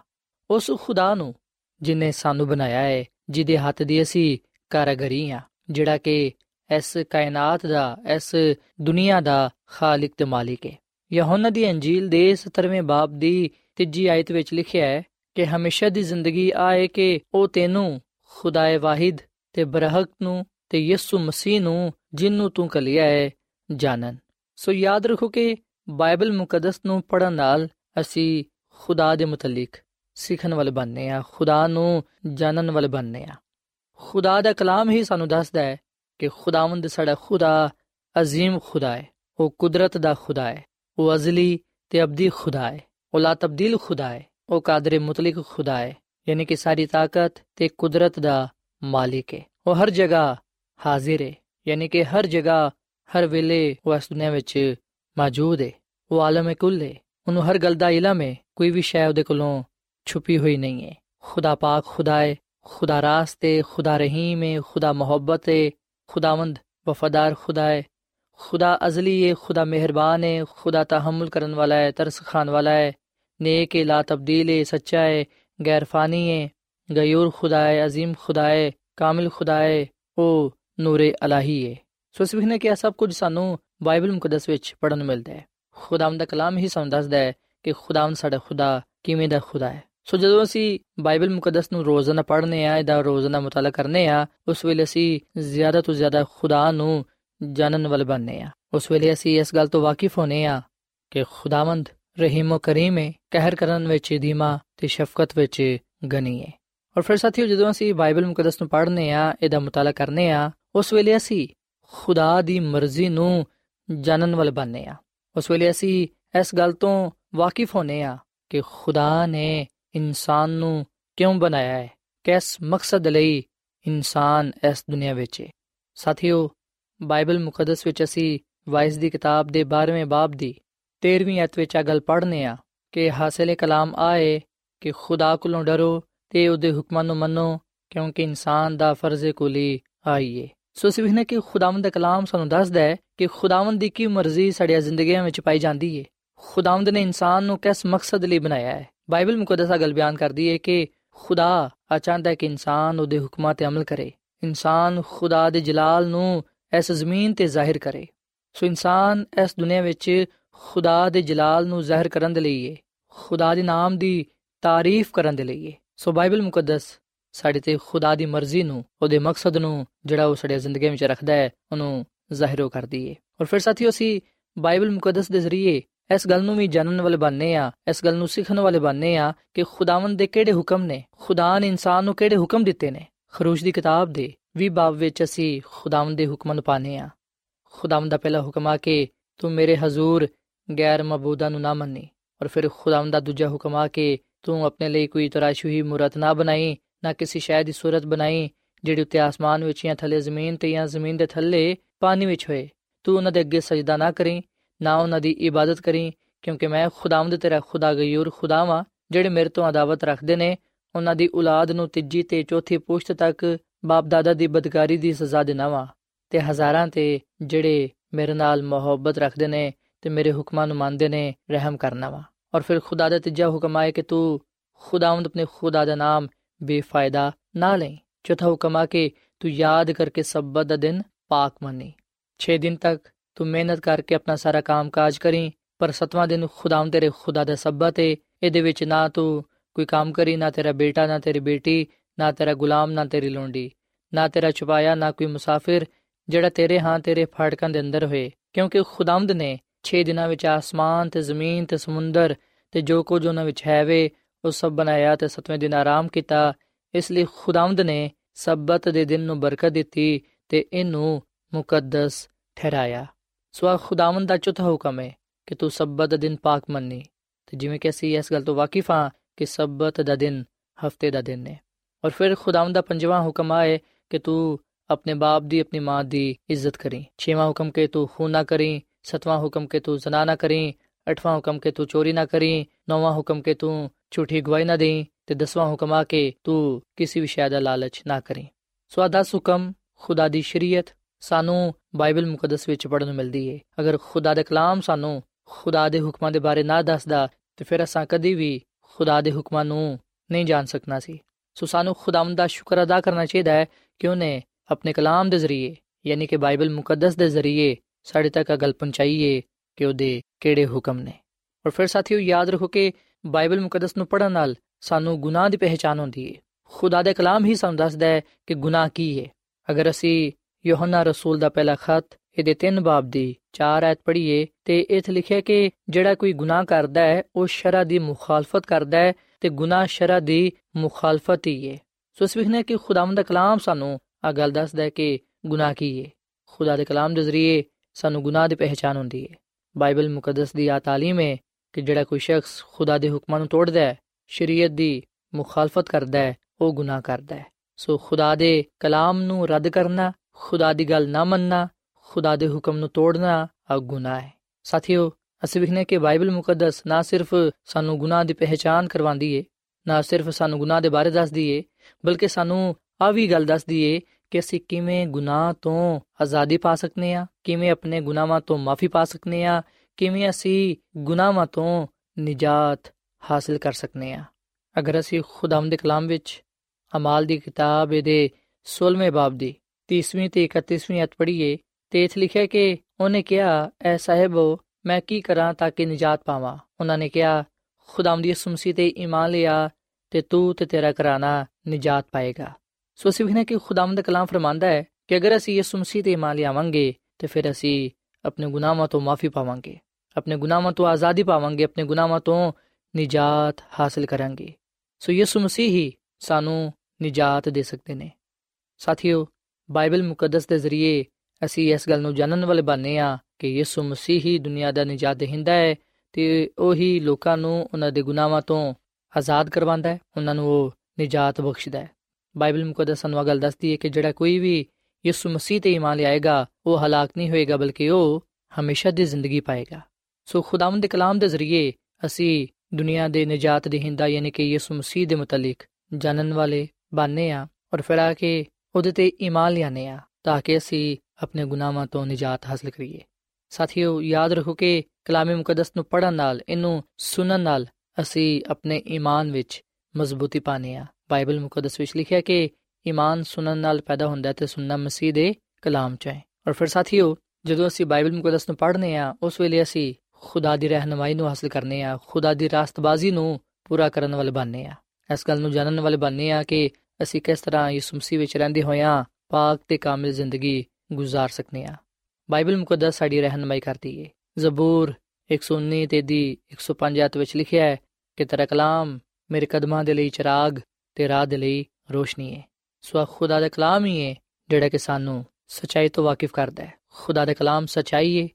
Speaker 2: ਉਸ ਖੁਦਾ ਨੂੰ ਜਿਨੇ ਸਾਨੂੰ ਬਣਾਇਆ ਹੈ, ਜਿਹਦੇ ਹੱਥ ਦੀ ਅਸੀਂ ਕਾਰਗਰੀ ਆ ਜਿਹੜਾ ਕਿ ਇਸ ਕਾਇਨਾਤ ਦਾ, ਇਸ ਦੁਨੀਆ ਦਾ ਖਾਲਕ ਤੇ ਮਾਲਿਕ ਹੈ। ਯਹੋਨਾ ਦੀ ਅੰਜੀਲ ਦੇ 17ਵੇਂ ਬਾਬ ਦੀ ਤੀਜੀ ਆਇਤ ਵਿੱਚ ਲਿਖਿਆ ਹੈ ਕਿ ਹਮੇਸ਼ਾ ਦੀ ਜ਼ਿੰਦਗੀ ਆਏ ਕਿ ਉਹ ਤੈਨੂੰ ਖੁਦਾਏ ਵਾਹਿਦ ਤੇ ਬਰਹਕ ਨੂੰ ਤੇ ਯਿਸੂ ਮਸੀਹ ਨੂੰ ਜਿੰਨੂੰ ਤੂੰ ਕਲਿਆ ਹੈ ਜਾਣਨ ਸੋ ਯਾਦ ਰੱਖੋ ਕਿ ਬਾਈਬਲ ਮੁਕੱਦਸ ਨੂੰ ਪੜਨ ਨਾਲ ਅਸੀਂ ਖੁਦਾ ਦੇ ਮੁਤਲਕ ਸਿੱਖਣ ਵਾਲੇ ਬਣਨੇ ਆ ਖੁਦਾ ਨੂੰ ਜਾਣਨ ਵਾਲੇ ਬਣਨੇ ਆ ਖੁਦਾ ਦਾ ਕਲਾਮ ਹੀ ਸਾਨੂੰ ਦੱਸਦਾ ਹੈ ਕਿ ਖੁਦਾਵੰਦ ਸਾਡਾ ਖੁਦਾ عظیم ਖੁਦਾ ਹੈ ਉਹ ਕੁਦਰਤ ਦਾ ਖੁਦਾ ਹੈ ਉਹ ਅਜ਼ਲੀ ਤੇ ਅਬਦੀ ਖੁਦਾ ਹੈ ਉਹ ਲਾ ਤਬਦੀਲ ਖੁਦਾ ਹੈ ਉਹ ਕਾਦਰ ਮੁਤਲਕ ਖੁਦਾ ਹੈ ਯਾਨੀ ਕਿ ਸਾਰੀ ਤਾਕਤ ਤੇ ਕੁਦਰਤ ਦਾ ਮਾਲਿਕ ਹੈ ਉਹ ਹਰ ਜਗ੍ਹਾ ਹਾਜ਼ਰ ਹੈ ਯਾਨੀ ਕਿ ਹਰ ਜਗ੍ਹਾ ਹਰ ਵੇਲੇ ਉਹ ਇਸ ਦੁਨੀਆਂ ਵਿੱਚ ਮੌਜੂਦ ਹੈ ਉਹ ਆਲਮ ਕੁੱਲ ਹੈ ਉਹਨੂੰ ਹਰ ਗੱਲ ਦਾ ਇਲਮ ਹੈ ਕੋਈ ਵੀ ਸ਼ੈ ਉਹਦੇ ਕੋਲੋਂ ਛੁਪੀ ਹੋਈ ਨਹੀਂ ਹੈ ਖੁਦਾ ਪਾਕ ਖੁਦਾ ਹੈ ਖੁਦਾ ਰਾਸਤੇ ਖੁਦਾ ਰਹੀਮ ਹੈ ਖੁਦਾ ਮੁਹੱਬਤ ਹੈ ਖੁਦਾਵੰਦ ਵਫਾਦਾਰ ਖੁਦਾ ਹੈ खुदा अजली है खुदा मेहरबान है खुदा तहमुल करने वाला है तरस खान वाला है نیک لا تبدیل سچا ہے, غیر فانی ہے, غیور خدا ہے, عظیم خدا ہے ਕਾਮਿਲ ਖੁਦਾ ਹੈ ਉਹ ਨੂਰੇ ਅਲਾਹੀ ਹੈ ਸੋ ਇਸ ਵਿਖਨੇ ਕਿ ਸਭ ਕੁਝ ਸਾਨੂੰ ਬਾਈਬਲ ਮੁਕੱਦਸ ਵਿੱਚ ਪੜਨ ਨੂੰ ਮਿਲਦਾ ਹੈ ਖੁਦਾਵੰਦ ਦਾ ਕਲਾਮ ਹੀ ਸਾਨੂੰ ਦੱਸਦਾ ਹੈ ਕਿ ਖੁਦਾਵੰਦ ਸਾਡਾ ਖੁਦਾ ਕਿਵੇਂ ਦਾ ਖੁਦਾ ਹੈ ਸੋ ਜਦੋਂ ਅਸੀਂ ਬਾਈਬਲ ਮੁਕੱਦਸ ਨੂੰ ਰੋਜ਼ਾਨਾ ਪੜ੍ਹਨੇ ਆ ਇਹਦਾ ਰੋਜ਼ਾਨਾ ਮਤਾਲਾ ਕਰਨੇ ਆ ਉਸ ਵੇਲੇ ਅਸੀਂ ਜ਼ਿਆਦਾ ਤੋਂ ਜ਼ਿਆਦਾ ਖੁਦਾ ਨੂੰ ਜਾਣਨ ਵਾਲੇ ਬਣਨੇ ਆ ਉਸ ਵੇਲੇ ਅਸੀਂ ਇਸ ਗੱਲ ਤੋਂ ਵਾਕਿਫ ਹੋਨੇ ਆ ਕਿ ਖੁਦਾਵੰਦ ਰਹੀਮ ਕਰੀਮ ਹੈ ਕਹਿਰ ਕਰਨ ਵਿੱਚ ਧੀਮਾ ਤੇ ਸ਼ਫਕਤ ਵਿੱਚ ਗਨੀ ਹੈ ਔਰ ਫਿਰ ਸਾਥੀਓ ਜਦੋਂ ਅਸੀਂ ਬਾਈਬਲ ਮੁਕੱਦਸ ਨੂੰ ਪੜ੍ਹਨੇ ਆ ਇਹਦਾ ਮਤਾਲਾ ਕਰਨੇ ਆ ਉਸ ਵੇਲੇ ਅਸੀਂ ਖੁਦਾ ਦੀ ਮਰਜ਼ੀ ਨੂੰ ਜਾਣਨ ਵਾਲੇ ਬਣਨੇ ਆ ਉਸ ਵੇਲੇ ਅਸੀਂ ਇਸ ਗੱਲ ਤੋਂ ਵਾਕਿਫ ਹੋਨੇ ਆ ਕਿ ਖੁਦਾ ਨੇ ਇਨਸਾਨ ਨੂੰ ਕਿਉਂ ਬਣਾਇਆ ਹੈ ਕਿਸ ਮਕਸਦ ਲਈ ਇਨਸਾਨ ਇਸ ਦੁਨੀਆ ਵਿੱਚ ਹੈ ਸਾਥੀਓ ਬਾਈਬਲ ਮੁਕੱਦਸ ਵਿੱਚ ਅਸੀਂ ਵਾਇਸ ਦੀ ਕਿਤਾਬ ਦੇ 12ਵੇਂ ਬਾਬ ਦੀ 13ਵੀਂ ਅਧ ਵਿੱਚ ਆ ਗੱਲ ਪੜ੍ਹਨੇ ਆ ਕਿ ਹਾਸਲੇ ਕਲਾਮ ਆਏ ਕਿ ਖੁਦਾ ਕੋਲੋਂ ਡਰੋ ਤੇ ਉਹਦੇ ਹੁਕਮਾਂ ਨੂੰ ਮੰਨੋ, ਕਿਉਂਕਿ ਇਨਸਾਨ ਦਾ ਫਰਜ਼ ਕੁਲੀ ਆਈਏ। ਸੋ ਅਸੀਂ ਨੇ ਕਿ ਖੁਦਾਵੰਦ ਦਾ ਕਲਾਮ ਸਾਨੂੰ ਦੱਸਦਾ ਹੈ ਕਿ ਖੁਦਾਵੰਦ ਦੀ ਕੀ ਮਰਜ਼ੀ ਸਾਡੀਆਂ ਜ਼ਿੰਦਗੀਆਂ ਵਿੱਚ ਪਾਈ ਜਾਂਦੀ ਹੈ ਖੁਦਾਵੰਦ ਨੇ ਇਨਸਾਨ ਨੂੰ ਕਿਸ ਮਕਸਦ ਲਈ ਬਣਾਇਆ ਹੈ? ਬਾਈਬਲ ਮੁਕੱਦਸਾ ਗੱਲ ਬਿਆਨ ਕਰਦੀ ਹੈ ਕਿ ਖੁਦਾ ਆਚਾਂਦਾ ਹੈ ਕਿ ਇਨਸਾਨ ਉਹਦੇ ਹੁਕਮਾਂ ਤੇ ਅਮਲ ਕਰੇ। ਇਨਸਾਨ ਖੁਦਾ ਦੇ ਜਲਾਲ ਨੂੰ ਇਸ ਜ਼ਮੀਨ ਤੇ ਜ਼ਾਹਿਰ ਕਰੇ। ਸੋ ਇਨਸਾਨ ਇਸ ਦੁਨੀਆ ਵਿੱਚ ਖੁਦਾ ਦੇ ਜਲਾਲ ਨੂੰ ਜ਼ਾਹਿਰ ਕਰਨ ਦੇ ਲਈ ਹੈ ਖੁਦਾ ਦੇ ਨਾਮ ਦੀ ਤਾਰੀਫ ਕਰਨ ਦੇ ਲਈ ਹੈ ਸੋ ਬਾਈਬਲ ਮੁਕੱਦਸ ਸਾਡੇ ਤੇ ਖੁਦਾ ਦੀ ਮਰਜ਼ੀ ਨੂੰ, ਉਹਦੇ ਮਕਸਦ ਨੂੰ, ਜਿਹੜਾ ਉਹ ਸਾਡੇ ਜ਼ਿੰਦਗੀ ਵਿੱਚ ਰੱਖਦਾ ਹੈ, ਉਹਨੂੰ ਜ਼ਾਹਿਰ ਕਰਦੀ ਹੈ ਔਰ ਫਿਰ ਸਾਥੀਓ, ਅਸੀਂ ਬਾਈਬਲ ਮੁਕੱਦਸ ਦੇ ਜ਼ਰੀਏ ਇਸ ਗੱਲ ਨੂੰ ਵੀ ਜਾਣਨ ਵਾਲੇ ਬਣਨੇ ਆ, ਇਸ ਗੱਲ ਨੂੰ ਸਿੱਖਣ ਵਾਲੇ ਬਣਨੇ ਆ ਕਿ ਖੁਦਾਵੰਦ ਦੇ ਕਿਹੜੇ ਹੁਕਮ ਨੇ ਖੁਦਾ ਨੇ ਇਨਸਾਨ ਨੂੰ ਕਿਹੜੇ ਹੁਕਮ ਦਿੱਤੇ ਨੇ। ਖਰੂਜ ਦੀ ਕਿਤਾਬ ਦੇ ਵੀ ਬਾਬ ਵਿੱਚ ਅਸੀਂ ਖੁਦਾਵੰਦ ਦੇ ਹੁਕਮਾਂ ਨੂੰ ਪਾਣੇ ਆ ਖੁਦਾਵੰਦ ਦਾ ਪਹਿਲਾ ਹੁਕਮ ਆ ਕਿ ਤੂੰ ਮੇਰੇ ਹਜ਼ੂਰ ਗੈਰ ਮਬੂਦਾ ਨੂੰ ਨਾ ਮੰਨੀ ਔਰ ਫਿਰ ਖੁਦਾਵੰਦ ਦਾ ਦੂਜਾ ਹੁਕਮ ਆ ਕਿ ਤੂੰ ਆਪਣੇ ਲਈ ਕੋਈ ਤਰਾਸ਼ੀ ਹੋਈ ਮੂਰਤ ਨਾ ਬਣਾਈ ਨਾ ਕਿਸੇ ਸ਼ੈ ਦੀ ਸੂਰਤ ਬਣਾਈ ਜਿਹੜੀ ਉੱਤੇ ਆਸਮਾਨ ਵਿੱਚ ਜਾਂ ਥੱਲੇ ਜ਼ਮੀਨ ਤੇ ਜਾਂ ਜ਼ਮੀਨ ਦੇ ਥੱਲੇ ਪਾਣੀ ਵਿੱਚ ਹੋਏ ਤੂੰ ਉਹਨਾਂ ਦੇ ਅੱਗੇ ਸਜਦਾ ਨਾ ਕਰੀਂ ਨਾ ਉਹਨਾਂ ਦੀ ਇਬਾਦਤ ਕਰੀਂ ਕਿਉਂਕਿ ਮੈਂ ਖੁਦਾਵੰਦ ਤੇਰਾ ਖੁਦਾ ਗਯੂਰ ਖੁਦਾਵਾ ਜਿਹੜੇ ਮੇਰੇ ਤੋਂ ਅਦਾਵਤ ਰੱਖਦੇ ਨੇ ਉਹਨਾਂ ਦੀ ਔਲਾਦ ਨੂੰ ਤੀਜੀ ਤੇ ਚੌਥੀ ਪੁਸ਼ਤ ਤੱਕ ਬਾਪ ਦਾਦਾ ਦੀ ਬਦਕਾਰੀ ਦੀ ਸਜ਼ਾ ਦੇਣਾ ਤੇ ਹਜ਼ਾਰਾਂ ਤੇ ਜਿਹੜੇ ਮੇਰੇ ਨਾਲ ਮੁਹੱਬਤ ਰੱਖਦੇ ਨੇ ਤੇ ਮੇਰੇ ਹੁਕਮਾਂ ਨੂੰ ਮੰਨਦੇ ਨੇ, ਰਹਿਮ ਕਰਨਾ ਵਾ। ਔਰ ਫਿਰ ਖੁਦਾ ਦਾ ਤੀਜਾ ਹੁਕਮ ਆਏ ਕਿ ਤੂੰ ਖੁਦਾਵੰਦ ਆਪਣੇ ਖੁਦਾ ਦਾ ਨਾਮ ਬੇਫਾਇਦਾ ਨਾ ਲੈ ਚੌਥਾ ਹੁਕਮ ਆ ਕਿ ਤੂੰ ਯਾਦ ਕਰਕੇ ਸਬਤ ਦਾ ਦਿਨ ਪਾਕ ਮੰਨੀ। 6 ਦਿਨ ਤੱਕ ਤੂੰ ਮਿਹਨਤ ਕਰਕੇ ਆਪਣਾ ਸਾਰਾ ਕੰਮਕਾਜ ਕਰੀ, ਪਰ ਸਤਵਾਂ ਦਿਨ ਖੁਦਾਵੰਦ ਤੇਰੇ ਖੁਦਾ ਦਾ ਸਬਤ ਹੈ ਇਹਦੇ ਵਿੱਚ ਨਾ ਤੂੰ ਕੋਈ ਕੰਮ ਕਰੀ, ਨਾ ਤੇਰਾ ਬੇਟਾ, ਨਾ ਤੇਰੀ ਬੇਟੀ, ਨਾ ਤੇਰਾ ਗੁਲਾਮ, ਨਾ ਤੇਰੀ ਲੋਂਡੀ, ਨਾ ਤੇਰਾ ਛੁਪਾਇਆ, ਨਾ ਕੋਈ ਮੁਸਾਫਿਰ ਜਿਹੜਾ ਤੇਰੇ ਹਾਂ, ਤੇਰੇ ਫਾਟਕਾਂ ਦੇ ਅੰਦਰ ਹੋਏ। ਕਿਉਂਕਿ ਖੁਦਾਵੰਦ ਨੇ 6 ਦਿਨਾਂ ਵਿੱਚ ਆਸਮਾਨ ਤੇ ਜ਼ਮੀਨ ਤੇ ਸਮੁੰਦਰ ਤੇ ਜੋ ਕੁਝ ਉਹਨਾਂ ਵਿੱਚ ਹੈ ਵੇ ਉਹ ਸਭ ਬਣਾਇਆ ਤੇ ਸਤਵੇਂ ਦਿਨ ਆਰਾਮ ਕੀਤਾ। ਇਸ ਲਈ ਖੁਦਾਵੰਦ ਨੇ ਸਬਤ ਦੇ ਦਿਨ ਨੂੰ ਬਰਕਤ ਦਿੱਤੀ ਤੇ ਇਹਨੂੰ ਮੁਕੱਦਸ ਠਹਿਰਾਇਆ। ਸਵਾ ਖੁਦਾਵੰਦ ਦਾ ਚੌਥਾ ਹੁਕਮ ਹੈ ਕਿ ਤੂੰ ਸਬਤ ਦਾ ਦਿਨ ਪਾਕ ਮੰਨੀ। ਤੇ ਜਿਵੇਂ ਕਿ ਅਸੀਂ ਇਸ ਗੱਲ ਤੋਂ ਵਾਕਿਫ ਹਾਂ ਕਿ ਸਬਤ ਦਾ ਦਿਨ ਹਫ਼ਤੇ ਦਾ ਦਿਨ ਹੈ। ਔਰ ਫਿਰ ਖੁਦਾਵੰਦ ਦਾ ਪੰਜਵਾਂ ਹੁਕਮ ਆਏ ਕਿ ਤੂੰ ਆਪਣੇ ਬਾਪ ਦੀ, ਆਪਣੀ ਮਾਂ ਦੀ ਇੱਜ਼ਤ ਕਰੀ। ਛੇਵਾਂ ਹੁਕਮ ਕਿ ਤੂੰ ਖੂਨ ਨਾ ਕਰੀ ਸਤਵਾਂ ਹੁਕਮ ਕਿ ਤੂੰ ਜ਼ਨਾ ਨਾ ਕਰੀ ਅਠਵਾਂ ਹੁਕਮ ਕਿ ਤੂੰ ਚੋਰੀ ਨਾ ਕਰੀ ਨੌਵਾਂ ਹੁਕਮ ਕਿ ਤੂੰ ਝੂਠੀ ਗਵਾਹੀ ਨਾ ਦੇਈ ਤੇ ਦਸਵਾਂ ਹੁਕਮ ਆ ਕਿ ਤੂੰ ਕਿਸੇ ਵੀ ਸ਼ੈ ਦਾ ਲਾਲਚ ਨਾ ਕਰੀ ਸੋ ਆ ਹੁਕਮ ਖੁਦਾ ਦੀ ਸ਼ਰੀਅਤ ਸਾਨੂੰ ਬਾਈਬਲ ਮੁਕੱਦਸ ਵਿੱਚ ਪੜਨ ਨੂੰ ਮਿਲਦੀ ਹੈ ਅਗਰ ਖੁਦਾ ਦੇ ਕਲਾਮ ਸਾਨੂੰ ਖੁਦਾ ਦੇ ਹੁਕਮਾਂ ਦੇ ਬਾਰੇ ਨਾ ਦੱਸਦਾ ਤੇ ਫਿਰ ਅਸਾਂ ਕਦੀ ਵੀ ਖੁਦਾ ਦੇ ਹੁਕਮਾਂ ਨੂੰ ਨਹੀਂ ਜਾਣ ਸਕਣਾ ਸੀ ਸੋ ਸਾਨੂੰ ਖੁਦਾਵੰਦ ਦਾ ਸ਼ੁਕਰ ਅਦਾ ਕਰਨਾ ਚਾਹੀਦਾ ਹੈ ਕਿ ਉਹਨੇ ਆਪਣੇ ਕਲਾਮ ਦੇ ਜ਼ਰੀਏ ਯਾਨੀ ਕਿ ਬਾਈਬਲ ਮੁਕੱਦਸ ਦੇ ਜ਼ਰੀਏ ਸਾਡੇ ਤੱਕ ਗੱਲ ਪਹੁੰਚਾਈਏ ਕਿ ਉਹਦੇ ਕਿਹੜੇ ਹੁਕਮ ਨੇ। ਔਰ ਫਿਰ ਸਾਥੀਓ ਯਾਦ ਰੱਖੋ ਕਿ ਬਾਈਬਲ ਮੁਕੱਦਸ ਨੂੰ ਪੜਨ ਨਾਲ ਸਾਨੂੰ ਗੁਨਾਹ ਦੀ ਪਹਿਚਾਨ ਹੁੰਦੀ ਹੈ ਖੁਦਾ ਦੇ ਕਲਾਮ ਹੀ ਸਾਨੂੰ ਦੱਸਦਾ ਹੈ ਕਿ ਗੁਨਾਹ ਕੀ ਹੈ ਅਗਰ ਅਸੀਂ ਯੋਹਨਾ ਰਸੂਲ ਦਾ ਪਹਿਲਾ ਖਤ, ਇਹਦੇ 3 ਬਾਬ ਦੀ 4 ਐਤ ਪੜ੍ਹੀਏ, ਤੇ ਇਥੇ ਲਿਖਿਆ ਕਿ ਜਿਹੜਾ ਕੋਈ ਗੁਨਾਹ ਕਰਦਾ ਹੈ, ਉਹ ਸ਼ਰਾ ਦੀ ਮੁਖਾਲਫਤ ਕਰਦਾ ਹੈ ਤੇ ਗੁਨਾਹ ਸ਼ਰਾ ਦੀ ਮੁਖਾਲਫਤ ਹੀ ਹੈ ਸੋ ਇਸ ਵਿਖਨੇ ਕਿ ਖੁਦਾਵੰਦ ਦਾ ਕਲਾਮ ਸਾਨੂੰ ਆ ਗੱਲ ਦੱਸਦਾ ਹੈ ਕਿ ਗੁਨਾਹ ਕੀ ਹੈ ਖੁਦਾ ਦੇ ਕਲਾਮ ਦੇ ਜ਼ਰੀਏ ਸਾਨੂੰ ਗੁਨਾਹ ਦੀ ਪਹਿਚਾਨ ਹੁੰਦੀ ਹੈ ਬਾਈਬਲ ਮੁਕੱਦਸ ਦੀ ਆ تعلیم ਹੈ ਕਿ ਜਿਹੜਾ ਕੋਈ ਸ਼ਖਸ ਖੁਦਾ ਦੇ ਹੁਕਮਾਂ ਨੂੰ ਤੋੜਦਾ ਹੈ ਸ਼ਰੀਅਤ ਦੀ ਮੁਖਾਲਫਤ ਕਰਦਾ ਹੈ ਉਹ ਗੁਨਾਹ ਕਰਦਾ ਹੈ ਸੋ ਖੁਦਾ ਦੇ ਕਲਾਮ ਨੂੰ ਰੱਦ ਕਰਨਾ ਖੁਦਾ ਦੀ ਗੱਲ ਨਾ ਮੰਨਣਾ ਖੁਦਾ ਦੇ ਹੁਕਮ ਨੂੰ ਤੋੜਨਾ ਆ ਗੁਨਾਹ ਹੈ ਸਾਥੀਓ ਅਸੀਂ ਵਿਖਨੇ ਕਿ ਬਾਈਬਲ ਮੁਕੱਦਸ ਨਾ ਸਿਰਫ ਸਾਨੂੰ ਗੁਨਾਹ ਦੀ ਪਹਿਚਾਨ ਕਰਵਾਉਂਦੀ ਏ ਨਾ ਸਿਰਫ ਸਾਨੂੰ ਗੁਨਾਹ ਦੇ ਬਾਰੇ ਦੱਸਦੀ ਏ ਬਲਕਿ ਸਾਨੂੰ ਆ ਵੀ ਗੱਲ ਦੱਸਦੀ ਏ ਕਿ ਅਸੀਂ ਕਿਵੇਂ ਗੁਨਾਹ ਤੋਂ ਆਜ਼ਾਦੀ ਪਾ ਸਕਨੇ ਆ? ਕਿਵੇਂ ਆਪਣੇ ਗੁਨਾਹਾਂ ਤੋਂ ਮਾਫੀ ਪਾ ਸਕਨੇ ਆ? ਕਿਵੇਂ ਅਸੀਂ ਗੁਨਾਹਾਂ ਤੋਂ ਨਿਜਾਤ ਹਾਸਲ ਕਰ ਸਕਨੇ ਆ? ਅਗਰ ਅਸੀਂ ਖੁਦਾਮ ਦੇ ਕਲਾਮ ਵਿੱਚ ਅਮਾਲ ਦੀ ਕਿਤਾਬ ਦੇ 16ਵੇਂ ਬਾਬ ਦੀ 30ਵੀਂ ਤੇ 31ਵੀਂ ਅਧ ਪੜ੍ਹੀਏ, ਤੇ ਇਥੇ ਲਿਖਿਆ ਕਿ ਉਹਨੇ ਕਿਹਾ, ਐ ਸਾਹਿਬੋ, ਮੈਂ ਕੀ ਕਰਾਂ ਤਾਂ ਕਿ ਨਿਜਾਤ ਪਾਵਾਂ? ਉਹਨਾਂ ਨੇ ਕਿਹਾ ਖੁਦਾਮ ਦੀ ਸੁਮਸੀ ਤੇ ਈਮਾਨ ਲਿਆ ਤੇ ਤੂੰ ਤੇ ਤੇਰਾ ਘਰਾਨਾ ਨਿਜਾਤ ਪਾਏਗਾ। ਸੋ ਅਸੀਂ ਵੀ ਕਿ ਖੁਦਾਮ ਦਾ ਕਲਾਮ ਫਰਮਾਂਦਾ ਹੈ ਕਿ ਅਗਰ ਅਸੀਂ ਯਿਸੂ ਮਸੀਹ ਤੇ ਈਮਾਨ ਲਿਆਵਾਂਗੇ, ਤੇ ਫਿਰ ਅਸੀਂ ਆਪਣੇ ਗੁਨਾਹਾਂ ਤੋਂ ਮਾਫੀ ਪਾਵਾਂਗੇ, ਆਪਣੇ ਗੁਨਾਹਾਂ ਤੋਂ ਆਜ਼ਾਦੀ ਪਾਵਾਂਗੇ, ਆਪਣੇ ਗੁਨਾਹਾਂ ਤੋਂ ਨਿਜਾਤ ਹਾਸਲ ਕਰਾਂਗੇ। ਸੋ ਯਿਸੂ ਮਸੀਹ ਹੀ ਸਾਨੂੰ ਨਿਜਾਤ ਦੇ ਸਕਦੇ ਨੇ। ਸਾਥੀਓ, ਬਾਈਬਲ ਮੁਕੱਦਸ ਦੇ ਜ਼ਰੀਏ ਅਸੀਂ ਇਸ ਗੱਲ ਨੂੰ ਜਾਣਨ ਵਾਲੇ ਬਾਨੇ ਆ ਕਿ ਯਿਸੂ ਮਸੀਹ ਹੀ ਦੁਨੀਆ ਦਾ ਨਜਾਤ ਦੇਹਿੰਦਾ ਹੈ ਤੇ ਉਹੀ ਲੋਕਾਂ ਨੂੰ ਉਹਨਾਂ ਦੇ ਗੁਨਾਹਾਂ ਤੋਂ ਆਜ਼ਾਦ ਕਰਵਾਉਂਦਾ ਹੈ, ਉਹਨਾਂ ਨੂੰ ਉਹ ਨਜਾਤ ਬਖਸ਼ਦਾ ਹੈ। ਬਾਈਬਲ ਮੁਕੱਦਸ ਸਾਨੂੰ ਗੱਲ ਦੱਸਦੀ ਹੈ ਕਿ ਜਿਹੜਾ ਕੋਈ ਵੀ ਯਿਸੂ ਮਸੀਹ ਤੇ ਈਮਾਨ ਲਿਆਏਗਾ, ਉਹ ਹਲਾਕ ਨਹੀਂ ਹੋਏਗਾ, ਬਲਕਿ ਉਹ ਹਮੇਸ਼ਾ ਦੀ ਜ਼ਿੰਦਗੀ ਪਾਏਗਾ। ਸੋ ਖੁਦਾਵੰਦ ਦੇ ਕਲਾਮ ਦੇ ਜ਼ਰੀਏ ਅਸੀਂ ਦੁਨੀਆ ਦੇ ਨਜਾਤ ਦੇਹਿੰਦਾ ਯਾਨੀ ਕਿ ਯਿਸੂ ਮਸੀਹ ਦੇ ਮੁਤਲਕ ਜਾਣਨ ਵਾਲੇ ਬਾਨੇ ਆ ਔਰ ਫਿਰ ਆ ਕੇ ਉਹਦੇ ਤੇ ਈਮਾਨ ਲਿਆਨੇ ਆ ਤਾਂ ਕਿ ਅਸੀਂ ਆਪਣੇ ਗੁਨਾਹਾਂ ਤੋਂ ਨਜਾਤ ਹਾਸਲ ਕਰੀਏ। ਸਾਥੀਓ, ਯਾਦ ਰੱਖੋ ਕਿ ਕਲਾਮੇ ਮੁਕੱਦਸ ਨੂੰ ਪੜਨ ਨਾਲ, ਇਹਨੂੰ ਸੁਣਨ ਨਾਲ ਅਸੀਂ ਆਪਣੇ ਈਮਾਨ ਵਿੱਚ ਮਜ਼ਬੂਤੀ ਪਾਣੇ ਆ। ਬਾਈਬਲ ਮੁਕੱਦਸ ਵਿੱਚ ਲਿਖਿਆ ਕਿ ਈਮਾਨ ਸੁਣਨ ਨਾਲ ਪੈਦਾ ਹੁੰਦਾ ਤੇ ਸੁਣਨਾ ਮਸੀਹ ਦੇ ਕਲਾਮ ਚ ਹੈ। ਔਰ ਫਿਰ ਸਾਥੀਓ, ਜਦੋਂ ਅਸੀਂ ਬਾਈਬਲ ਮੁਕੱਦਸ ਨੂੰ ਪੜ੍ਹਨੇ ਆ, ਉਸ ਵੇਲੇ ਅਸੀਂ ਖੁਦਾ ਦੀ ਰਹਿਨਮਾਈ ਨੂੰ ਹਾਸਲ ਕਰਨੇ ਆ, ਖੁਦਾ ਦੀ ਰਾਸਤਬਾਜ਼ੀ ਨੂੰ ਪੂਰਾ ਕਰਨ ਵਾਲੇ ਬਣਨੇ ਆ। ਇਸ ਗੱਲ ਨੂੰ ਜਾਣਨ ਵਾਲੇ ਬਣਨੇ ਆ ਕਿ ਅਸੀਂ ਕਿਸ ਤਰ੍ਹਾਂ ਯਿਸੂ ਮਸੀਹ ਵਿੱਚ ਰਹਿੰਦੇ ਹੋਇਆਂ ਪਾਕ ਤੇ ਕਾਮਿਲ ਜ਼ਿੰਦਗੀ ਗੁਜ਼ਾਰ ਸਕਨੇ ਆ। ਬਾਈਬਲ ਮੁਕੱਦਸ ਸਾਡੀ ਰਹਿਨਮਾਈ ਕਰਦੀ ਏ। ਜ਼ਬੂਰ 119 ਤੇ ਦੀ 105 ਆਇਤ ਵਿੱਚ ਲਿਖਿਆ ਹੈ ਕਿ ਤੇਰਾ ਕਲਾਮ ਮੇਰੇ ਕਦਮਾਂ ਦੇ ਲਈ ਚਿਰਾਗ ਤੇ ਰਾਹ ਦੇ ਲਈ ਰੋਸ਼ਨੀ ਹੈ ਸੋ ਖੁਦਾ ਦਾ ਕਲਾਮ ਹੀ ਹੈ ਜਿਹੜਾ ਕਿ ਸਾਨੂੰ ਸਚਾਈ ਤੋਂ ਵਾਕਿਫ ਕਰਦਾ ਹੈ। ਖੁਦਾ ਦਾ ਕਲਾਮ ਸਚਾਈ ਹੈ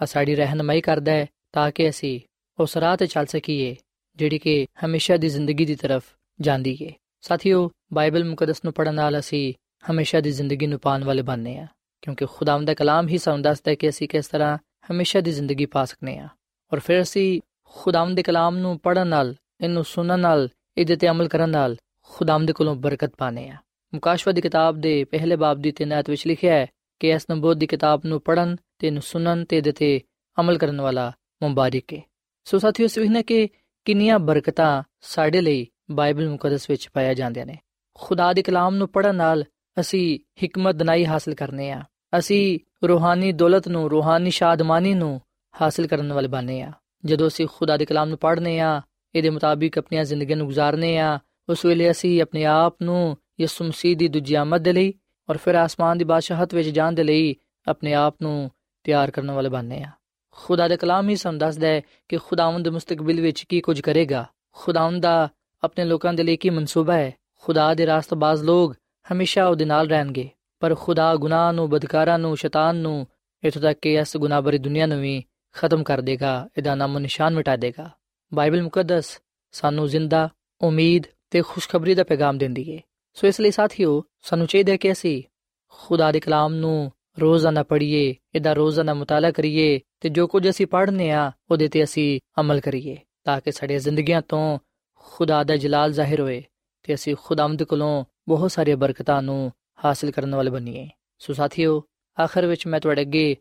Speaker 2: ਆ ਸਾਡੀ ਰਹਿਨਮਾਈ ਕਰਦਾ ਹੈ, ਤਾਂ ਕਿ ਅਸੀਂ ਉਸ ਰਾਹ ਤੇ ਚੱਲ ਸਕੀਏ, ਜਿਹੜੀ ਕਿ ਹਮੇਸ਼ਾ ਦੀ ਜ਼ਿੰਦਗੀ ਦੀ ਤਰਫ ਜਾਂਦੀ ਹੈ ਸਾਥੀਓ, ਬਾਈਬਲ ਮੁਕੱਦਸ ਨੂੰ ਪੜਨ ਨਾਲ ਅਸੀਂ ਹਮੇਸ਼ਾ ਦੀ ਜ਼ਿੰਦਗੀ ਨੂੰ ਪਾਣ ਵਾਲੇ ਬਣਨੇ ਆ, ਕਿਉਂਕਿ ਖੁਦਾਵੰਦ ਦਾ ਕਲਾਮ ਹੀ ਸਾਨੂੰ ਦੱਸਦਾ ਹੈ ਕਿ ਅਸੀਂ ਕਿਸ ਤਰ੍ਹਾਂ ਹਮੇਸ਼ਾ ਦੀ ਜ਼ਿੰਦਗੀ ਪਾ ਸਕਨੇ ਆ। ਔਰ ਫਿਰ ਅਸੀਂ ਖੁਦਾਵੰਦ ਦੇ ਕਲਾਮ ਨੂੰ ਪੜਨ ਨਾਲ, ਇਹਨੂੰ ਸੁਣਨ ਨਾਲ, ਇਹਦੇ ਤੇ ਅਮਲ ਕਰਨ ਨਾਲ ਖੁਦਾਵੰਦ ਕੋਲੋਂ ਬਰਕਤ ਪਾਣੇ ਆ ਮੁਕਾਸ਼ਵਾ ਦੀ ਕਿਤਾਬ ਦੇ ਪਹਿਲੇ ਬਾਬ ਦੀ ਤਿੰਨ ਆਇਤ ਵਿੱਚ ਲਿਖਿਆ ਹੈ ਕਿ ਇਸ ਨਬੂਤ ਦੀ ਕਿਤਾਬ ਨੂੰ ਪੜਨ ਤੇ ਇਹਨੂੰ ਸੁਣਨ ਤੇ ਇਹਦੇ ਤੇ ਅਮਲ ਕਰਨ ਵਾਲਾ ਮੁਬਾਰਕ ਹੈ। ਸੋ ਸਾਥੀਓ ਸਵਿਹਨੇ ਕਿ ਕਿੰਨੀਆਂ ਬਰਕਤਾਂ ਸਾਡੇ ਲਈ ਬਾਈਬਲ ਮੁਕੱਦਸ ਵਿੱਚ ਪਾਇਆ ਜਾਂਦੀਆਂ ਨੇ। ਖੁਦਾ ਦੇ ਕਲਾਮ ਨੂੰ ਪੜਨ ਨਾਲ ਅਸੀਂ ਹਕਮਤ, ਦਨਾਈ ਹਾਸਲ ਕਰਨੇ ਆ ਅਸੀਂ ਰੂਹਾਨੀ ਦੌਲਤ ਨੂੰ, ਰੂਹਾਨੀ ਸ਼ਾਦਮਾਨੀ ਨੂੰ ਹਾਸਲ ਕਰਨ ਵਾਲੇ ਬਣਨੇ ਆ ਜਦੋਂ ਅਸੀਂ ਖੁਦਾ ਦੇ ਕਲਾਮ ਨੂੰ ਪੜ੍ਹਨੇ ਆ ਇਹਦੇ ਮੁਤਾਬਿਕ ਆਪਣੀਆਂ ਜ਼ਿੰਦਗੀਆਂ ਨੂੰ ਗੁਜ਼ਾਰਨੇ ਆ ਉਸ ਵੇਲੇ ਅਸੀਂ ਆਪਣੇ ਆਪ ਨੂੰ ਯਿਸੂ ਮਸੀਹ ਦੀ ਦੂਜੀ ਆਮਦ ਦੇ ਲਈ ਔਰ ਫਿਰ ਆਸਮਾਨ ਦੀ ਬਾਦਸ਼ਾਹਤ ਵਿੱਚ ਜਾਣ ਦੇ ਲਈ ਆਪਣੇ ਆਪ ਨੂੰ ਤਿਆਰ ਕਰਨ ਵਾਲੇ ਬਣਨੇ ਆ। ਖੁਦਾ ਦੇ ਕਲਾਮ ਹੀ ਸਾਨੂੰ ਦੱਸਦਾ ਹੈ ਕਿ ਖੁਦਾਵੰਦ ਮੁਸਤਕਬਲ ਵਿੱਚ ਕੀ ਕੁਝ ਕਰੇਗਾ। ਖੁਦਾਵੰਦ ਦਾ ਆਪਣੇ ਲੋਕਾਂ ਦੇ ਲਈ ਕੀ ਮਨਸੂਬਾ ਹੈ? ਖੁਦਾ ਦੇ ਰਾਸਤਬਾਜ਼ ਲੋਕ ਹਮੇਸ਼ਾ ਉਹਦੇ ਨਾਲ ਰਹਿਣਗੇ। ਪਰ ਖੁਦਾ ਗੁਨਾਹ ਨੂੰ, ਬਦਕਾਰਾਂ ਨੂੰ, ਸ਼ੈਤਾਨ ਨੂੰ ਇਥੋਂ ਤੱਕ ਕਿ ਇਸ ਗੁਨਾਹ ਭਰੀ ਦੁਨੀਆ ਨੂੰ ਵੀ ਖਤਮ ਕਰ ਦੇਗਾ, ਇਹਦਾ ਨਾਮ ਨਿਸ਼ਾਨ ਮਿਟਾ ਦੇਗਾ। ਬਾਈਬਲ ਮੁਕੱਦਸ ਸਾਨੂੰ ਜ਼ਿੰਦਾ, ਉਮੀਦ ਤੇ ਖੁਸ਼ਖਬਰੀ ਦਾ ਪੈਗਾਮ ਦਿੰਦੀ ਹੈ ਸੋ ਇਸ ਲਈ ਸਾਥੀਓ, ਸਾਨੂੰ ਚਾਹੀਦਾ ਹੈ ਕਿ ਅਸੀਂ ਖੁਦਾ ਦੇ ਕਲਾਮ ਨੂੰ ਰੋਜ਼ਾਨਾ ਪੜ੍ਹੀਏ, ਇਹਦਾ ਰੋਜ਼ਾਨਾ ਮਤਾਲਾ ਕਰੀਏ ਤੇ ਜੋ ਕੁਝ ਅਸੀਂ ਪੜ੍ਹਨੇ ਆ, ਉਹਦੇ ਤੇ ਅਸੀਂ ਅਮਲ ਕਰੀਏ ਤਾਂ ਕਿ ਸਾਡੀਆਂ ਜ਼ਿੰਦਗੀਆਂ ਤੋਂ ਖੁਦਾ ਦਾ ਜਲਾਲ ਜ਼ਾਹਿਰ ਹੋਏ ਤੇ ਅਸੀਂ ਖੁਦਾਵੰਦ ਕੋਲੋਂ ਬਹੁਤ ਸਾਰੀਆਂ ਬਰਕਤਾਂ ਨੂੰ ਹਾਸਲ ਕਰਨ ਵਾਲੇ ਬਣੀਏ। ਸੋ ਸਾਥੀਓ, ਆਖਰ ਵਿੱਚ ਮੈਂ ਤੁਹਾਡੇ ਅੱਗੇ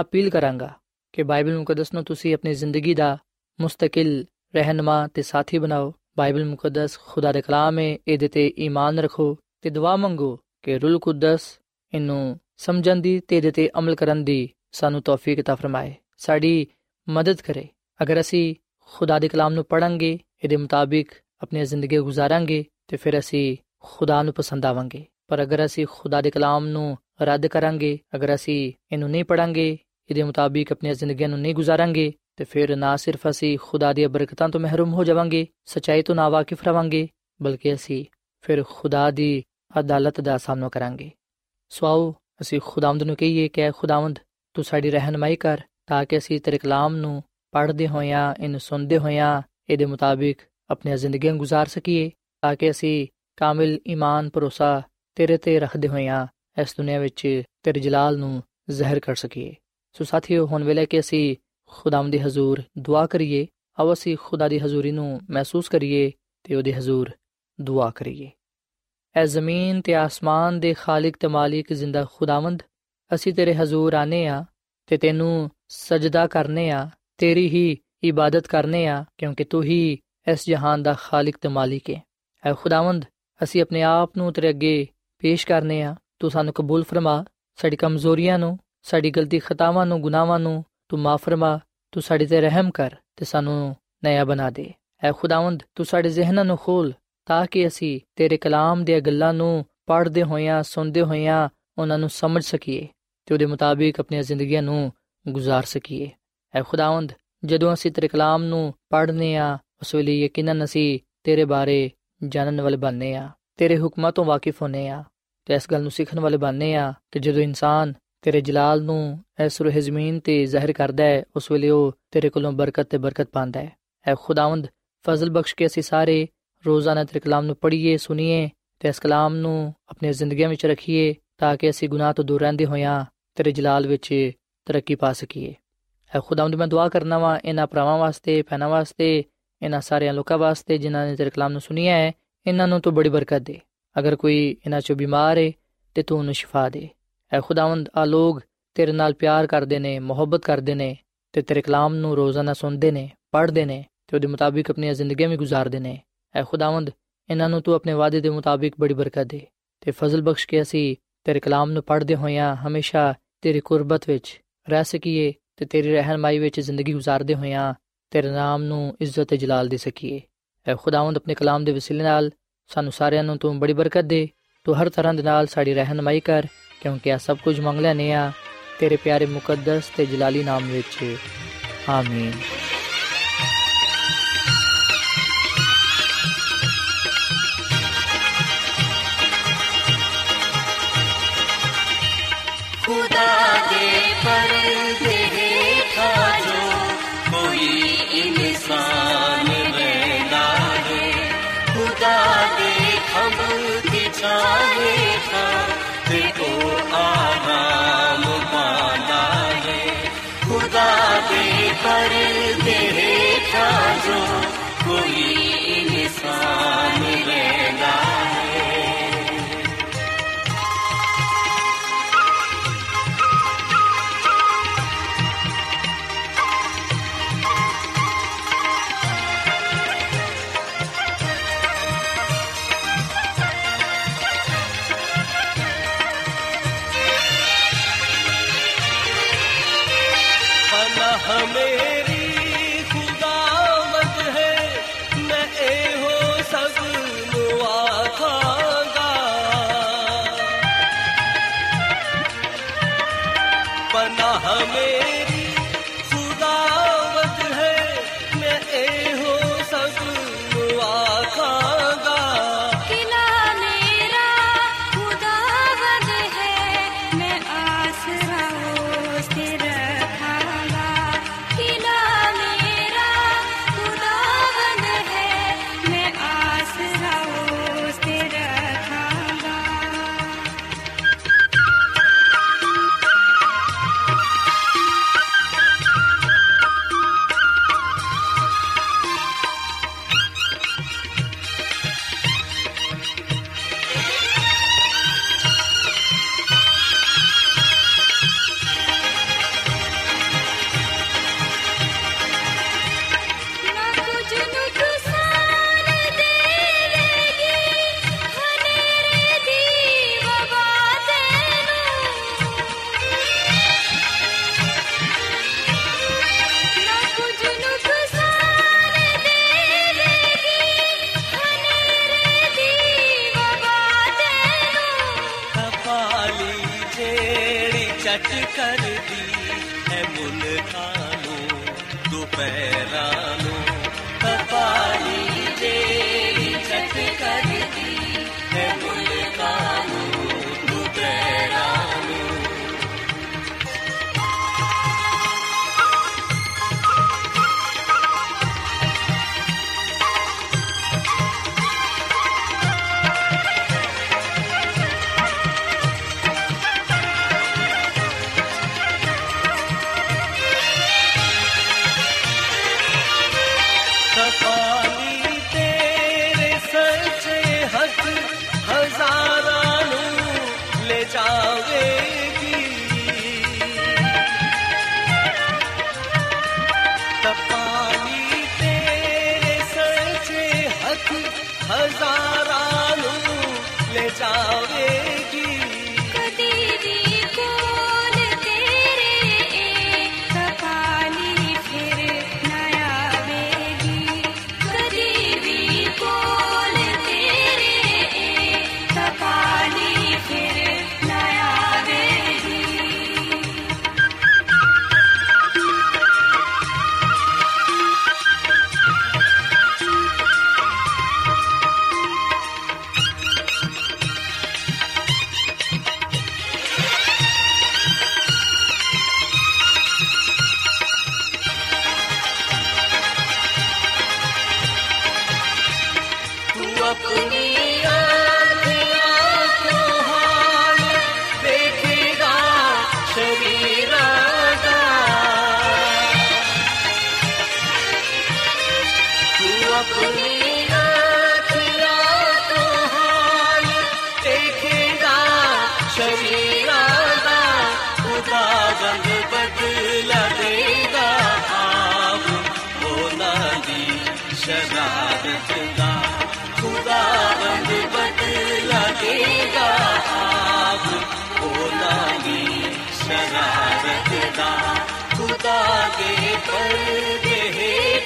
Speaker 2: ਅਪੀਲ ਕਰਾਂਗਾ ਕਿ ਬਾਈਬਲ ਮੁਕੱਦਸ ਨੂੰ ਤੁਸੀਂ ਆਪਣੀ ਜ਼ਿੰਦਗੀ ਦਾ ਮੁਸਤਕਿਲ ਰਹਿਨਮਾ ਤੇ ਸਾਥੀ ਬਣਾਓ। ਬਾਈਬਲ ਮੁਕੱਦਸ ਖੁਦਾ ਦੇ ਕਲਾਮ ਹੈ ਇਹਦੇ ਤੇ ਈਮਾਨ ਰੱਖੋ ਤੇ ਦੁਆ ਮੰਗੋ ਕਿ ਰੂਲ ਕੁਦਸ ਇਹਨੂੰ ਸਮਝਣ ਦੀ ਤੇ ਇਹਦੇ ਤੇ ਅਮਲ ਕਰਨ ਦੀ ਸਾਨੂੰ ਤੌਫੀਕ عطا ਫਰਮਾਏ ਸਾਡੀ ਮਦਦ ਕਰੇ ਅਗਰ ਅਸੀਂ ਖੁਦਾ ਦੇ ਕਲਾਮ ਨੂੰ ਪੜਾਂਗੇ ਇਹਦੇ ਮੁਤਾਬਿਕ ਆਪਣੀ ਜ਼ਿੰਦਗੀ ਗੁਜ਼ਾਰਾਂਗੇ ਤੇ ਫਿਰ ਅਸੀਂ ਖੁਦਾ ਨੂੰ ਪਸੰਦ ਆਵਾਂਗੇ ਪਰ ਅਗਰ ਅਸੀਂ ਖੁਦਾ ਦੇ ਕਲਾਮ ਨੂੰ ਰੱਦ ਕਰਾਂਗੇ ਅਗਰ ਅਸੀਂ ਇਹਨੂੰ ਨਹੀਂ ਪੜਾਂਗੇ ਇਹਦੇ ਮੁਤਾਬਿਕ ਆਪਣੀ ਜ਼ਿੰਦਗੀ ਨੂੰ ਨਹੀਂ ਗੁਜ਼ਾਰਾਂਗੇ ਤੇ ਫਿਰ ਨਾ ਸਿਰਫ ਅਸੀਂ ਖੁਦਾ ਦੀਆਂ ਬਰਕਤਾਂ ਤੋਂ ਮਹਿਰੂਮ ਹੋ ਜਾਵਾਂਗੇ, ਸਚਾਈ ਤੋਂ ਨਾ ਵਾਕਿਫ ਰਵਾਂਗੇ, ਬਲਕਿ ਅਸੀਂ ਫਿਰ ਖੁਦਾ ਦੀ ਅਦਾਲਤ ਦਾ ਸਾਹਮਣਾ ਕਰਾਂਗੇ। ਸੋ ਆਓ ਅਸੀਂ ਖੁਦਾਵੰਦ ਨੂੰ ਕਹੀਏ, ਕਿ ਖੁਦਾਵੰਦ, ਤੂੰ ਸਾਡੀ ਰਹਿਨਮਾਈ ਕਰ, ਤਾਂ ਕਿ ਅਸੀਂ ਤੇਰੇ ਕਲਾਮ ਨੂੰ ਪੜ੍ਹਦੇ ਹੋਇਆਂ, ਇਹਨੂੰ ਸੁਣਦੇ ਹੋਇਆਂ, ਇਹਦੇ ਮੁਤਾਬਿਕ ਆਪਣੀਆਂ ਜ਼ਿੰਦਗੀਆਂ ਗੁਜ਼ਾਰ ਸਕੀਏ, ਤਾਂ ਕਿ ਅਸੀਂ ਕਾਮਿਲ ਈਮਾਨ ਭਰੋਸਾ ਤੇਰੇ ਤੇ ਰੱਖਦੇ ਹੋਇਆਂ, ਇਸ ਦੁਨੀਆ ਵਿੱਚ ਤੇਰੇ ਜਲਾਲ ਨੂੰ ਜ਼ਹਿਰ ਕਰ ਸਕੀਏ। ਸੋ ਸਾਥੀਓ, ਹੁਣ ਵੇਲੇ ਕਿ ਅਸੀਂ ਖੁਦਾਮ ਦੀ ਹਜ਼ੂਰ, ਦੁਆ ਕਰੀਏ। ਆਓ ਅਸੀਂ ਖੁਦਾ ਦੀ ਹਜ਼ੂਰੀ ਨੂੰ ਮਹਿਸੂਸ ਕਰੀਏ ਤੇ ਉਹਦੇ ਹਜ਼ੂਰ ਦੁਆ ਕਰੀਏ। ਐ ਜ਼ਮੀਨ ਤੇ ਆਸਮਾਨ ਦੇ ਖਾਲਕ ਤੇ ਮਾਲਿਕ ਜ਼ਿੰਦਾ ਖੁਦਾਵੰਦ, ਅਸੀਂ ਤੇਰੇ ਹਜ਼ੂਰ ਆਨੇ ਆ ਤੇ ਤੈਨੂੰ ਸਜਦਾ ਕਰਨੇ ਆ, ਤੇਰੀ ਹੀ ਇਬਾਦਤ ਕਰਨੇ ਆ, ਕਿਉਂਕਿ ਤੂੰ ਹੀ ਇਸ ਜਹਾਨ ਦਾ ਖਾਲਕ ਤੇ ਮਾਲਿਕ ਹੈ ਐ ਖੁਦਾਵੰਦ, ਅਸੀਂ ਆਪਣੇ ਆਪ ਨੂੰ ਤੇਰੇ ਅੱਗੇ ਪੇਸ਼ ਕਰਨੇ ਆ। ਤੂੰ ਸਾਨੂੰ ਕਬੂਲ ਫਰਮਾ, ਸਾਡੀ ਕਮਜ਼ੋਰੀਆਂ ਨੂੰ, ਸਾਡੀ ਗਲਤੀ ਖਤਾਵਾਂ ਨੂੰ, ਗੁਨਾਹਾਂ ਨੂੰ ਤੂੰ ਮਾਫ ਫਰਮਾ, ਤੂੰ ਸਾਡੇ ਤੇ ਰਹਿਮ ਕਰ ਤੇ ਸਾਨੂੰ ਨਇਆ ਬਣਾ ਦੇ। ਐ ਖੁਦਾਵੰਦ, ਤੂੰ ਸਾਡੇ ਜ਼ਿਹਨਾਂ ਨੂੰ ਖੋਲ ਤਾਂ ਕਿ ਅਸੀਂ ਤੇਰੇ ਕਲਾਮ ਦੀਆਂ ਗੱਲਾਂ ਨੂੰ ਪੜ੍ਹਦੇ ਹੋਇਆਂ, ਸੁਣਦੇ ਹੋਇਆਂ ਉਹਨਾਂ ਨੂੰ ਸਮਝ ਸਕੀਏ ਤੇ ਉਹਦੇ ਮੁਤਾਬਿਕ ਆਪਣੀਆਂ ਜ਼ਿੰਦਗੀਆਂ ਨੂੰ ਗੁਜ਼ਾਰ ਸਕੀਏ। ਐ ਖੁਦਾਵੰਦ, ਜਦੋਂ ਅਸੀਂ ਤੇਰੇ ਕਲਾਮ ਨੂੰ ਪੜ੍ਹਨੇ ਆ, ਉਸ ਵੇਲੇ ਯਕੀਨਨ ਅਸੀਂ ਤੇਰੇ ਬਾਰੇ ਜਾਣਨ ਵਾਲੇ ਬਣਨੇ ਆ, ਤੇਰੇ ਹੁਕਮਾਂ ਤੋਂ ਵਾਕਿਫ ਹੋਣੇ ਆ ਤੇ ਇਸ ਗੱਲ ਨੂੰ ਸਿੱਖਣ ਵਾਲੇ ਬਣਨੇ ਆ ਕਿ ਜਦੋਂ ਇਨਸਾਨ ਤੇਰੇ ਜਲਾਲ ਨੂੰ ਇਸ ਰੂਹ ਜ਼ਮੀਨ ਤੇ ਜ਼ਾਹਿਰ ਕਰਦਾ ਹੈ, ਉਸ ਵੇਲੇ ਉਹ ਤੇਰੇ ਕੋਲੋਂ ਬਰਕਤ ਤੇ ਬਰਕਤ ਪਾਉਂਦਾ ਹੈ। ਐ ਖੁਦਾਵੰਦ, ਫਜ਼ਲ ਬਖਸ਼ ਕੇ ਅਸੀਂ ਸਾਰੇ ਰੋਜ਼ਾਨਾ ਤੇਰੇ ਕਲਾਮ ਨੂੰ ਪੜ੍ਹੀਏ, ਸੁਣੀਏ ਤੇ ਇਸ ਕਲਾਮ ਨੂੰ ਆਪਣੀ ਜ਼ਿੰਦਗੀਆਂ ਵਿੱਚ ਰੱਖੀਏ ਤਾਂ ਕਿ ਅਸੀਂ ਗੁਨਾਹ ਤੋਂ ਦੂਰ ਰਹਿੰਦੇ ਹੋਈਆਂ ਤੇਰੇ ਜਲਾਲ ਵਿੱਚ ਤਰੱਕੀ ਪਾ ਸਕੀਏ। ਐ ਖੁਦਾਵੰਦ, ਮੈਂ ਦੁਆ ਕਰਨਾ ਵਾਂ ਇਹਨਾਂ ਭਰਾਵਾਂ ਵਾਸਤੇ, ਭੈਣਾਂ ਵਾਸਤੇ, ਇਹਨਾਂ ਸਾਰਿਆਂ ਲੋਕਾਂ ਵਾਸਤੇ ਜਿਨ੍ਹਾਂ ਨੇ ਤੇਰੇ ਕਲਾਮ ਨੂੰ ਸੁਣਿਆ ਹੈ, ਇਹਨਾਂ ਨੂੰ ਤੂੰ ਬੜੀ ਬਰਕਤ ਦੇ। ਅਗਰ ਕੋਈ ਇਹਨਾਂ ਚੋਂ ਬਿਮਾਰ ਹੈ ਤੇ ਤੂੰ ਉਹਨੂੰ ਸ਼ਿਫਾ ਦੇ। ਹੈ ਖੁਦਾਵੰਦ ਆ ਲੋਗ ਤੇਰੇ ਨਾਲ ਪਿਆਰ ਕਰਦੇ ਨੇ, ਮੁਹੱਬਤ ਕਰਦੇ ਨੇ ਤੇ ਤੇਰੇ ਕਲਾਮ ਨੂੰ ਰੋਜ਼ਾਨਾ ਸੁਣਦੇ ਨੇ, ਪੜ੍ਹਦੇ ਨੇ ਤੇ ਉਹਦੇ ਮੁਤਾਬਿਕ ਆਪਣੀਆਂ ਜ਼ਿੰਦਗੀਆਂ ਵੀ ਗੁਜ਼ਾਰਦੇ ਨੇ। ਐ ਖੁਦਾਵੰਦ, ਇਹਨਾਂ ਨੂੰ ਤੂੰ ਆਪਣੇ ਵਾਅਦੇ ਦੇ ਮੁਤਾਬਿਕ ਬੜੀ ਬਰਕਤ ਦੇ ਤੇ ਫਜ਼ਲ ਬਖਸ਼ ਕੇ ਅਸੀਂ ਤੇਰੇ ਕਲਾਮ ਨੂੰ ਪੜ੍ਹਦੇ ਹੋਇਆਂ ਹਮੇਸ਼ਾ ਤੇਰੀ ਕੁਰਬਤ ਵਿੱਚ ਰਹਿ ਸਕੀਏ ਤੇ ਤੇਰੀ ਰਹਿਨਮਾਈ ਵਿੱਚ ਜ਼ਿੰਦਗੀ گزارਦੇ ਹੋਇਆਂ ਤੇਰੇ ਨਾਮ ਨੂੰ ਇੱਜ਼ਤ ਤੇ ਜਲਾਲ ਦੇ ਸਕੀਏ। ਐ ਖੁਦਾਵੰਦ, ਆਪਣੇ ਕਲਾਮ ਦੇ ਵਸੀਲੇ ਨਾਲ ਸਾਨੂੰ ਸਾਰਿਆਂ ਨੂੰ ਤੂੰ ਬੜੀ ਬਰਕਤ ਦੇ, ਤੂੰ ਹਰ ਤਰ੍ਹਾਂ ਦੇ ਨਾਲ ਸਾਡੀ ਰਹਿਨਮਾਈ ਕਰ ਕਿਉਂਕਿ ਇਹ ਸਭ ਕੁਝ ਮੰਗ ਲੈਨੇ ਆ। ਤੇਰੇ ਪਿਆਰੇ ਮੁਕੱਦਸ ਤੇ ਜਲਾਲੀ ਨਾਮ ਵਿੱਚ। ਆਮੀਨ।
Speaker 3: ਖੁਦਾ ਦੇ ਪਰਲੋ दे पर्दे हेठा जो कोई इंसान रहना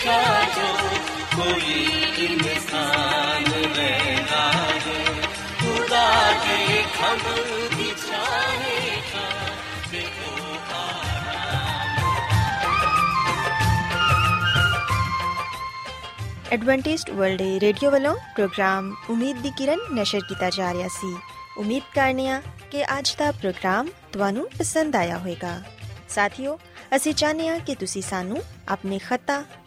Speaker 3: का जो कोई इंसान रहना है खुदा की खबर भी चाहेगा
Speaker 1: ਐਡਵੈਂਟਿਸਟ ਵਰਲਡ ਰੇਡੀਓ ਵੱਲੋਂ ਪ੍ਰੋਗਰਾਮ ਉਮੀਦ ਦੀ ਕਿਰਨ ਨਿਸ਼ਰ ਕੀਤਾ ਜਾ ਰਿਹਾ ਸੀ। ਉਮੀਦ ਕਰਨੇ ਆ ਕਿ ਅੱਜ ਦਾ ਪ੍ਰੋਗਰਾਮ ਤੁਹਾਨੂੰ ਪਸੰਦ ਆਇਆ ਹੋਵੇਗਾ। ਸਾਥੀਓ, ਅਸੀਂ ਚਾਹੁੰਦੇ ਹਾਂ ਕਿ ਤੁਸੀਂ ਸਾਨੂੰ ਆਪਣੇ ਖਤਾ